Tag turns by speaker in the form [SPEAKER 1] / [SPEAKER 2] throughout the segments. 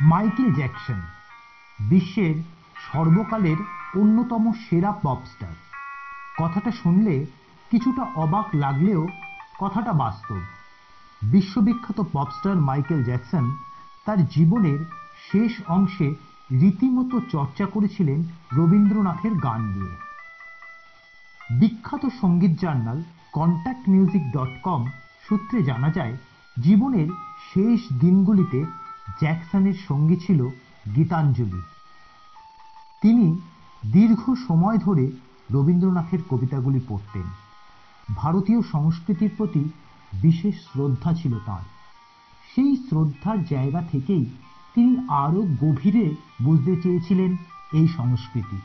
[SPEAKER 1] Michael Jackson, বিশ্বের সর্বকালের অন্যতম সেরা পপস্টার কথাটা শুনলে কিছুটা অবাক লাগলেও কথাটা বাস্তব। বিশ্ববিখ্যাত পপস্টার মাইকেল জ্যাকসন তার জীবনের শেষ অংশে রীতিমতো চর্চা করেছিলেন রবীন্দ্রনাথের গান নিয়ে। বিখ্যাত সংগীত journal contact music dot com সূত্রে জানা যায়, জীবনের শেষ দিনগুলিতে জ্যাকসনের সঙ্গী ছিল গীতাঞ্জলি। তিনি দীর্ঘ সময় ধরে রবীন্দ্রনাথের কবিতাগুলি পড়তেন। ভারতীয় সংস্কৃতির প্রতি বিশেষ শ্রদ্ধা ছিল তাঁর। সেই শ্রদ্ধার জায়গা থেকেই তিনি আরও গভীরে বুঝতে চেয়েছিলেন এই সংস্কৃতি।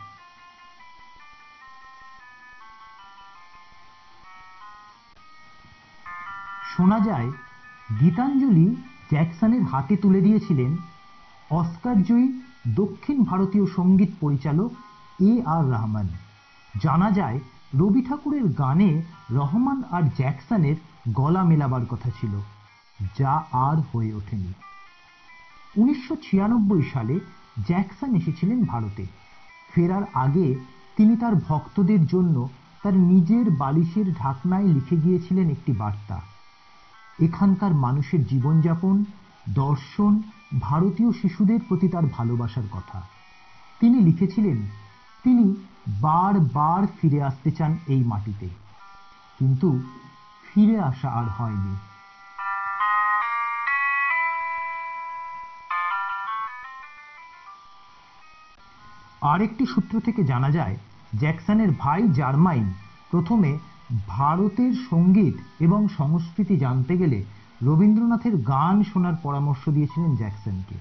[SPEAKER 1] শোনা যায়, গীতাঞ্জলি জ্যাকসনের হাতে তুলে দিয়েছিলেন অস্কারজয়ী দক্ষিণ ভারতীয় সংগীত পরিচালক এ আর রহমান। জানা যায়, রবি ঠাকুরের গানে রহমান আর জ্যাকসনের গলা মেলাবার কথা ছিল, যা আর হয়ে ওঠেনি। উনিশশো ছিয়ানব্বই সালে জ্যাকসন এসেছিলেন ভারতে। ফেরার আগে তিনি তার ভক্তদের জন্য তার নিজের বালিশের ঢাকনায় লিখে গিয়েছিলেন একটি বার্তা। এখানকার মানুষের জীবনযাপন, দর্শন, ভারতীয় শিশুদের প্রতি তার ভালোবাসার কথা। তিনি লিখেছিলেন, তিনি বার বার ফিরে আসতে চান এই মাটিতে। কিন্তু ফিরে আসা আর হয়নি। আরেকটি সূত্র থেকে জানা যায়, জ্যাকসনের ভাই জার্মাইন প্রথমে ভারতের সংগীত এবং সংস্কৃতি জানতে গেলে রবীন্দ্রনাথের গান শোনার পরামর্শ দিয়েছিলেন জ্যাকসনকে।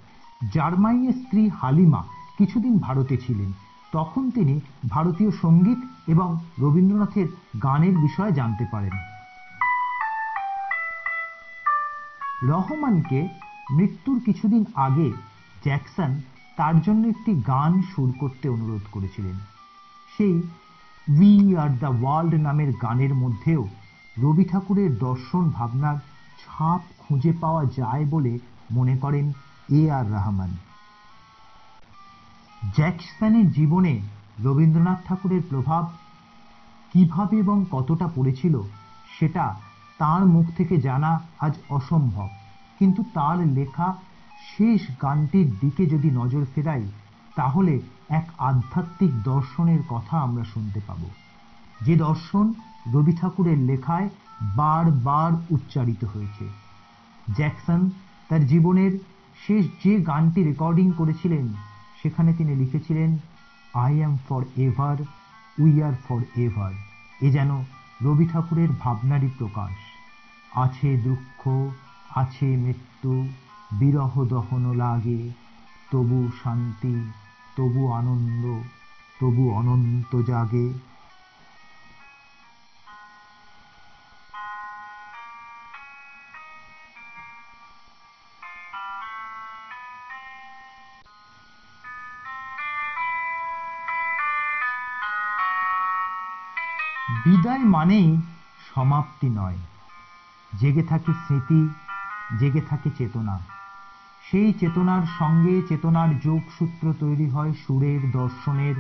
[SPEAKER 1] জার্মাইনের স্ত্রী হালিমা কিছুদিন ভারতে ছিলেন। তখন তিনি ভারতীয় সংগীত এবং রবীন্দ্রনাথের গানের বিষয়ে জানতে পারেন। রহমানকে মৃত্যুর কিছুদিন আগে জ্যাকসন তার জন্য একটি গান সুর করতে অনুরোধ করেছিলেন। সেই উই আর দ্য ওয়ার্ল্ড নামের গানের মধ্যেও রবি ঠাকুরের দর্শন ভাবনার ছাপ খুঁজে পাওয়া যায় বলে মনে করেন এ আর রহমান। জ্যাকসনের জীবনে রবীন্দ্রনাথ ঠাকুরের প্রভাব কীভাবে এবং কতটা পড়েছিল সেটা তার মুখ থেকে জানা আজ অসম্ভব। কিন্তু তার লেখা শেষ গানটির দিকে যদি নজর ফেরাই, তাহলে এক আধ্যাত্মিক দর্শনের কথা আমরা শুনতে পাব। যে দর্শন রবি ঠাকুরের লেখায় বারবার উচ্চারিত হয়েছে। জ্যাকসন তার জীবনের শেষ যে গানটি রেকর্ডিং করেছিলেন, সেখানে তিনি লিখেছিলেন I am forever we are forever এ যেন রবি ঠাকুরের ভাবনারই প্রকাশ। আছে দুঃখ, আছে মৃত্যু, বিরহ দহন লাগে, তবু শান্তি তবু আনন্দ, তবু অনন্ত জাগে। বিদায় মানেই সমাপ্তি নয়। জেগে থাকে স্মৃতি, জেগে থাকে চেতনা। সেই চেতনার সঙ্গে চেতনার যোগসূত্র তৈরি হয় সুরের দর্শনের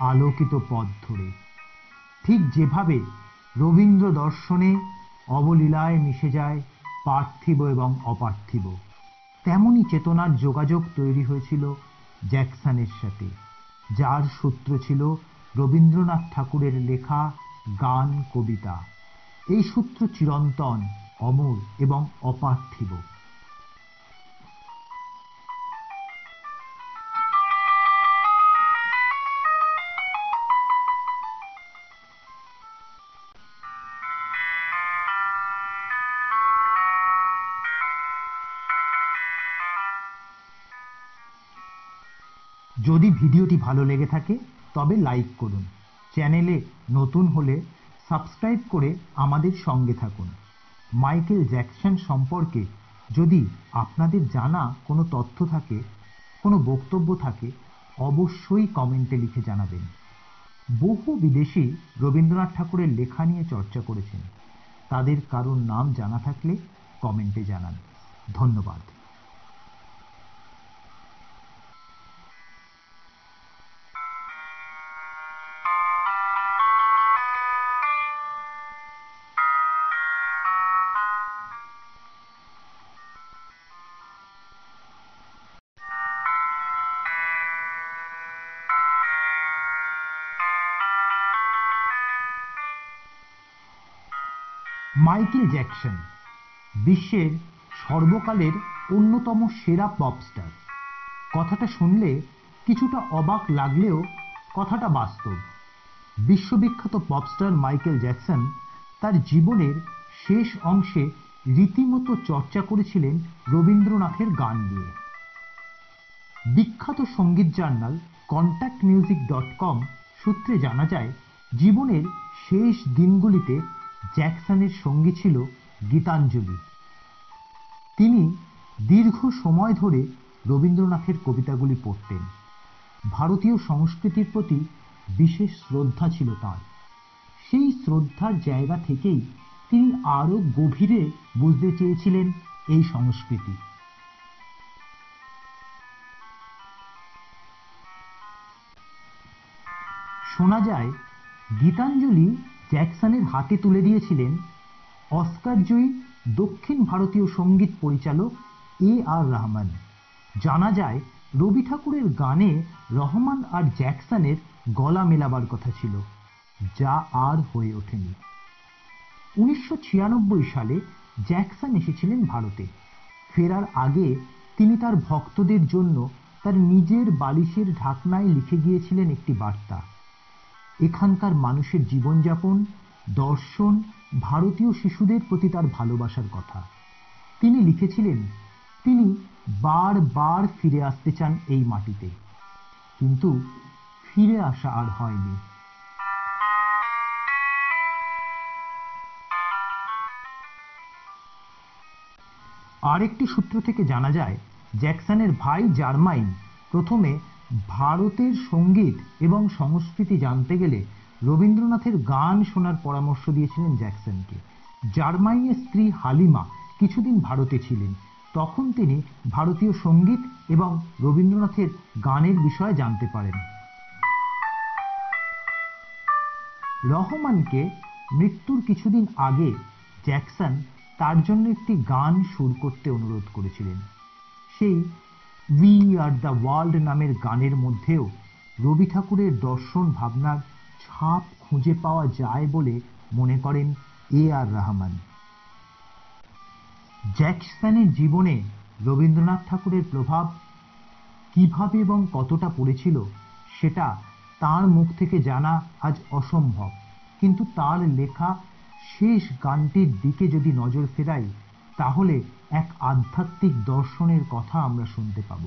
[SPEAKER 1] আলোকিত পথ ধরে। ঠিক যেভাবে রবীন্দ্র দর্শনে অবলীলায় মিশে যায় পার্থিব এবং অপার্থিব, তেমনি চেতনার যোগাযোগ তৈরি হয়েছিল জ্যাকসনের সাথে, যার সূত্র ছিল রবীন্দ্রনাথ ঠাকুরের লেখা গান কবিতা এই সূত্র চিরন্তন, অমর এবং অপার্থিব। যদি ভিডিওটি ভালো লেগে থাকে, তবে লাইক করুন। চ্যানেলে নতুন হলে সাবস্ক্রাইব করে আমাদের সঙ্গে থাকুন। মাইকেল জ্যাকসন সম্পর্কে যদি আপনাদের জানা কোনো তথ্য থাকে, কোনো বক্তব্য থাকে, অবশ্যই কমেন্টে লিখে জানাবেন। বহু বিদেশি রবীন্দ্রনাথ ঠাকুরের লেখা নিয়ে চর্চা করেছেন। তাদের কারোর নাম জানা থাকলে কমেন্টে জানান। ধন্যবাদ। মাইকেল জ্যাকসন বিশ্বের সর্বকালের অন্যতম সেরা পপস্টার কথাটা শুনলে কিছুটা অবাক লাগলেও কথাটা বাস্তব। বিশ্ববিখ্যাত পপস্টার মাইকেল জ্যাকসন তার জীবনের শেষ অংশে রীতিমতো চর্চা করেছিলেন রবীন্দ্রনাথের গান নিয়ে। বিখ্যাত সংগীত journal contact music dot com সূত্রে জানা যায়, জীবনের শেষ দিনগুলিতে জ্যাকসনের সঙ্গী ছিল গীতাঞ্জলি। তিনি দীর্ঘ সময় ধরে রবীন্দ্রনাথের কবিতাগুলি পড়তেন। ভারতীয় সংস্কৃতির প্রতি বিশেষ শ্রদ্ধা ছিল তার। সেই শ্রদ্ধার জায়গা থেকেই তিনি আরও গভীরে বুঝতে চেয়েছিলেন এই সংস্কৃতি। শোনা যায়, গীতাঞ্জলি জ্যাকসনের হাতে তুলে দিয়েছিলেন অস্কারজয়ী দক্ষিণ ভারতীয় সংগীত পরিচালক এ আর রহমান। জানা যায়, রবি ঠাকুরের গানে রহমান আর জ্যাকসনের গলা মেলাবার কথা ছিল, যা আর হয়ে ওঠেনি। উনিশশো ছিয়ানব্বই সালে জ্যাকসন এসেছিলেন ভারতে। ফেরার আগে তিনি তার ভক্তদের জন্য তার নিজের বালিশের ঢাকনায় লিখে গিয়েছিলেন একটি বার্তা। এখানকার মানুষের জীবনযাপন, দর্শন, ভারতীয় শিশুদের প্রতি তার ভালোবাসার কথা। তিনি লিখেছিলেন, তিনি বার বার ফিরে আসতে চান এই মাটিতে। কিন্তু ফিরে আসা আর হয়নি। আরেকটি সূত্র থেকে জানা যায়, জ্যাকসনের ভাই জার্মাইন প্রথমে ভারতের সংগীত এবং সংস্কৃতি জানতে গেলে রবীন্দ্রনাথের গান শোনার পরামর্শ দিয়েছিলেন জ্যাকসনকে। জার্মাইনের স্ত্রী হালিমা কিছুদিন ভারতে ছিলেন। তখন তিনি ভারতীয় সংগীত এবং রবীন্দ্রনাথের গানের বিষয়ে জানতে পারেন। রহমানকে মৃত্যুর কিছুদিন আগে জ্যাকসন তার জন্য একটি গান সুর করতে অনুরোধ করেছিলেন। সেই উই আর দ্য ওয়ার্ল্ড নামের গানের মধ্যেও রবি ঠাকুরের দর্শন ভাবনার ছাপ খুঁজে পাওয়া যায় বলে মনে করেন এ আর রহমান। জ্যাকসনের জীবনে রবীন্দ্রনাথ ঠাকুরের প্রভাব কীভাবে এবং কতটা পড়েছিল সেটা তার মুখ থেকে জানা আজ অসম্ভব। কিন্তু তার লেখা শেষ গানটির দিকে যদি নজর ফেরাই, তাহলে এক আধ্যাত্মিক দর্শনের কথা আমরা শুনতে পাব।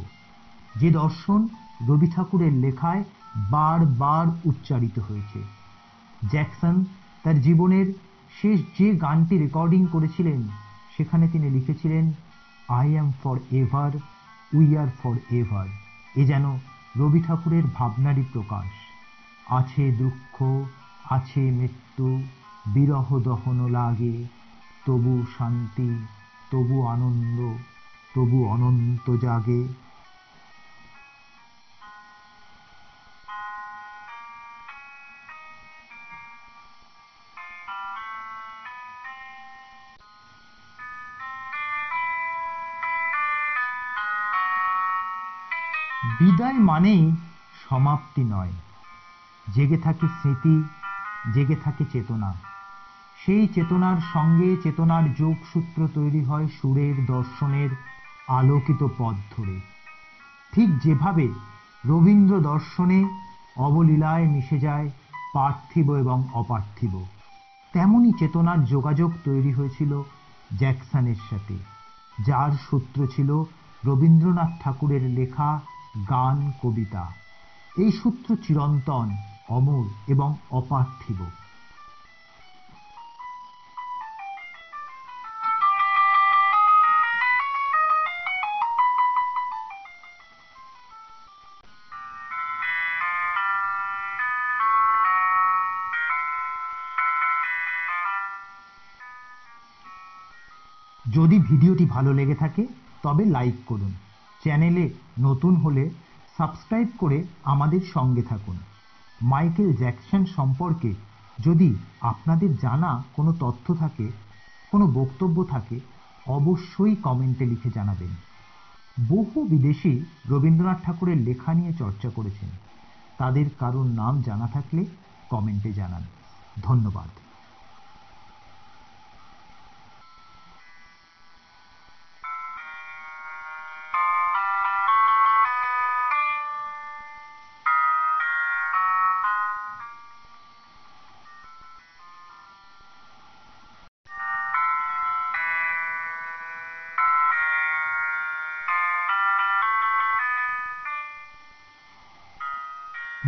[SPEAKER 1] যে দর্শন রবি ঠাকুরের লেখায় বারবার উচ্চারিত হয়েছে। জ্যাকসন তার জীবনের শেষ যে গানটি রেকর্ডিং করেছিলেন, সেখানে তিনি লিখেছিলেন I am forever we are forever এ যেন রবি ঠাকুরের ভাবনারই প্রকাশ। আছে দুঃখ, আছে মৃত্যু, বিরহ দহন লাগে, তবু শান্তি তবু আনন্দ, তবু অনন্ত জাগে। বিদায় মানেই সমাপ্তি নয়। জেগে থাকে স্মৃতি, জেগে থাকে চেতনা। সেই চেতনার সঙ্গে চেতনার যোগসূত্র তৈরি হয় সুরের দর্শনের আলোকিত পথ ধরে। ঠিক যেভাবে রবীন্দ্র দর্শনে অবলীলায় মিশে যায় পার্থিব এবং অপার্থিব, তেমনি চেতনার যোগাযোগ তৈরি হয়েছিল জ্যাকসনের সাথে, যার সূত্র ছিল রবীন্দ্রনাথ ঠাকুরের লেখা গান কবিতা এই সূত্র চিরন্তন, অমর এবং অপার্থিব। যদি ভিডিওটি ভালো লেগে থাকে, তবে লাইক করুন। চ্যানেলে নতুন হলে সাবস্ক্রাইব করে আমাদের সঙ্গে থাকুন। মাইকেল জ্যাকসন সম্পর্কে যদি আপনাদের জানা কোনো তথ্য থাকে, কোনো বক্তব্য থাকে, অবশ্যই কমেন্টে লিখে জানাবেন। বহু বিদেশি রবীন্দ্রনাথ ঠাকুরের লেখা নিয়ে চর্চা করেছেন। তাদের কারোর নাম জানা থাকলে কমেন্টে জানান। ধন্যবাদ।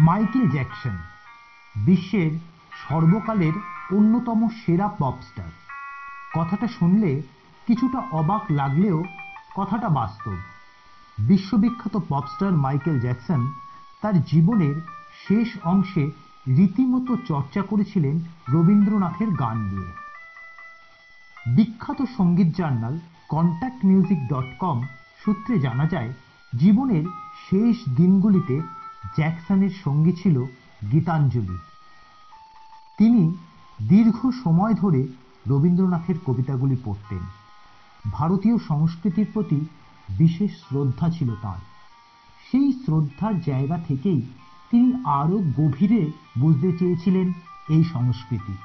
[SPEAKER 1] মাইকেল জ্যাকসন, বিশ্বের সর্বকালের অন্যতম সেরা পপস্টার কথাটা শুনলে কিছুটা অবাক লাগলেও কথাটা বাস্তব। বিশ্ববিখ্যাত পপস্টার মাইকেল জ্যাকসন তার জীবনের শেষ অংশে রীতিমতো চর্চা করেছিলেন রবীন্দ্রনাথের গান নিয়ে। বিখ্যাত সংগীত journal contact music dot com সূত্রে জানা যায়, জীবনের শেষ দিনগুলিতে জ্যাকসনের সঙ্গী ছিল গীতাঞ্জলি। তিনি দীর্ঘ সময় ধরে রবীন্দ্রনাথের কবিতাগুলি পড়তেন। ভারতীয় সংস্কৃতির প্রতি বিশেষ শ্রদ্ধা ছিল তাঁর। সেই শ্রদ্ধার জায়গা থেকেই তিনি আরও গভীরে বুঝতে চেয়েছিলেন এই সংস্কৃতি।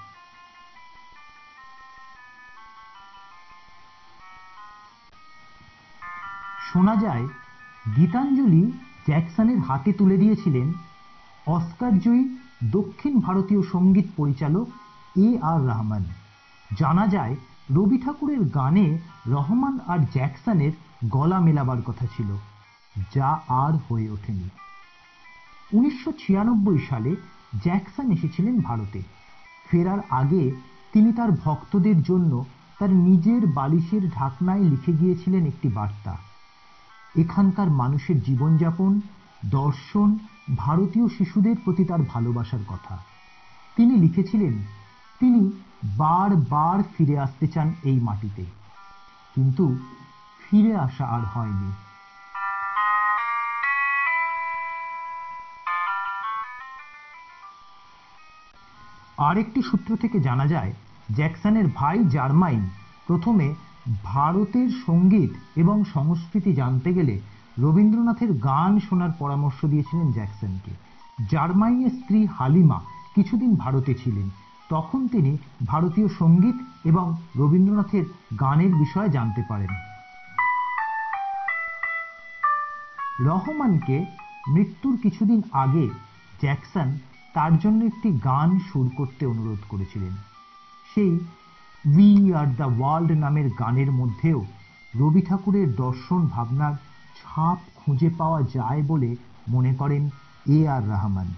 [SPEAKER 1] শোনা যায়, গীতাঞ্জলি জ্যাকসনের হাতে তুলে দিয়েছিলেন অস্কারজয়ী দক্ষিণ ভারতীয় সংগীত পরিচালক এ আর রহমান। জানা যায়, রবি ঠাকুরের গানে রহমান আর জ্যাকসনের গলা মেলাবার কথা ছিল, যা আর হয়ে ওঠেনি। উনিশশো ছিয়ানব্বই সালে জ্যাকসন এসেছিলেন ভারতে। ফেরার আগে তিনি তার ভক্তদের জন্য তার নিজের বালিশের ঢাকনায় লিখে গিয়েছিলেন একটি বার্তা। এখানকার মানুষের জীবনযাপন, দর্শন, ভারতীয় শিশুদের প্রতি তার ভালোবাসার কথা। তিনি লিখেছিলেন, তিনি বার বার ফিরে আসতে চান এই মাটিতে। কিন্তু ফিরে আসা আর হয়নি। আরেকটি সূত্র থেকে জানা যায়, জ্যাকসনের ভাই জার্মাইন প্রথমে ভারতের সংগীত এবং সংস্কৃতি জানতে গেলে রবীন্দ্রনাথের গান শোনার পরামর্শ দিয়েছিলেন জ্যাকসনকে। জার্মাইনের স্ত্রী হালিমা কিছুদিন ভারতে ছিলেন। তখন তিনি ভারতীয় সংগীত এবং রবীন্দ্রনাথের গানের বিষয়ে জানতে পারেন। রহমানকে মৃত্যুর কিছুদিন আগে জ্যাকসন তার জন্য একটি গান সুর করতে অনুরোধ করেছিলেন। সেই উই আর দ্য ওয়ার্ল্ড নামের গানের মধ্যেও রবি ঠাকুরের দর্শন ভাবনার ছাপ খুঁজে পাওয়া যায় বলে মনে করেন এ আর রহমান।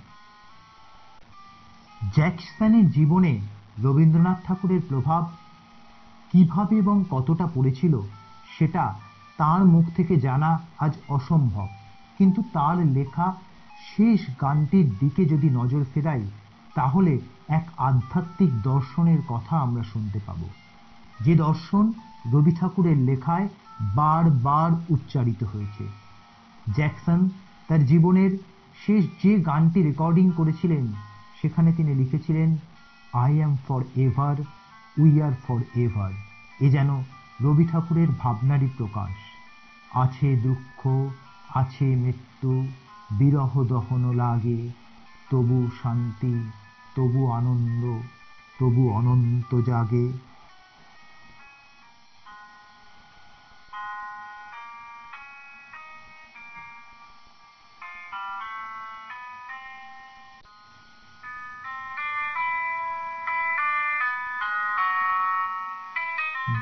[SPEAKER 1] জ্যাকসনের জীবনে রবীন্দ্রনাথ ঠাকুরের প্রভাব কীভাবে এবং কতটা পড়েছিল সেটা তার মুখ থেকে জানা আজ অসম্ভব। কিন্তু তার লেখা শেষ গানটির দিকে যদি নজর ফেরাই তাহলে এক আধ্যাত্মিক দর্শনের কথা আমরা শুনতে পাব। যে দর্শন রবি ঠাকুরের লেখায় বারবার উচ্চারিত হয়েছে। জ্যাকসন তার জীবনের শেষ যে গানটি রেকর্ডিং করেছিলেন, সেখানে তিনি লিখেছিলেন I am forever we are forever এ যেন রবি ঠাকুরের ভাবনারই প্রকাশ। আছে দুঃখ, আছে মৃত্যু, বিরহ দহন লাগে তবু শান্তি, তবু আনন্দ, তবু অনন্ত জাগে।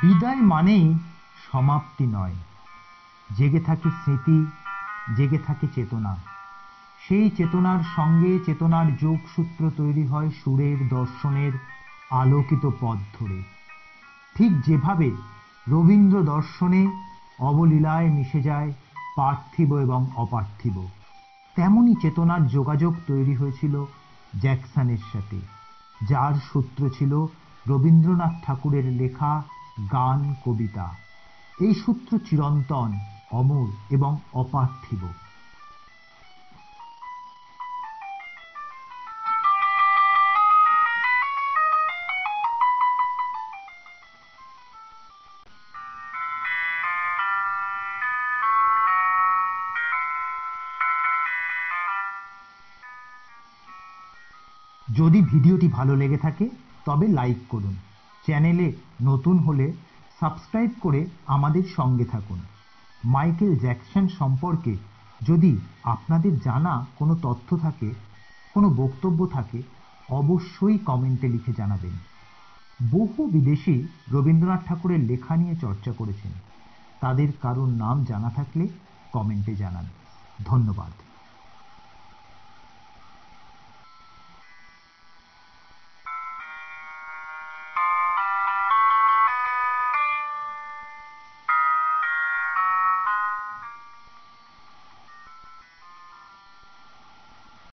[SPEAKER 1] বিদায় মানেই সমাপ্তি নয়। জেগে থাকে স্মৃতি, জেগে থাকে চেতনা। সেই চেতনার সঙ্গে চেতনার যোগসূত্র তৈরি হয় সুরের দর্শনের আলোকিত পথ ধরে। ঠিক যেভাবে রবীন্দ্র দর্শনে অবলীলায় মিশে যায় পার্থিব এবং অপার্থিব, তেমনি চেতনার যোগাযোগ তৈরি হয়েছিল জ্যাকসনের সাথে, যার সূত্র ছিল রবীন্দ্রনাথ ঠাকুরের লেখা গান কবিতা এই সূত্র চিরন্তন, অমর এবং অপার্থিব। যদি ভিডিওটি ভালো লেগে থাকে, তবে লাইক করুন। চ্যানেলে নতুন হলে সাবস্ক্রাইব করে আমাদের সঙ্গে থাকুন। মাইকেল জ্যাকসন সম্পর্কে যদি আপনাদের জানা কোনো তথ্য থাকে, কোনো বক্তব্য থাকে, অবশ্যই কমেন্টে লিখে জানাবেন। বহু বিদেশি রবীন্দ্রনাথ ঠাকুরের লেখা নিয়ে চর্চা করেছেন। তাদের কারোর নাম জানা থাকলে কমেন্টে জানান। ধন্যবাদ।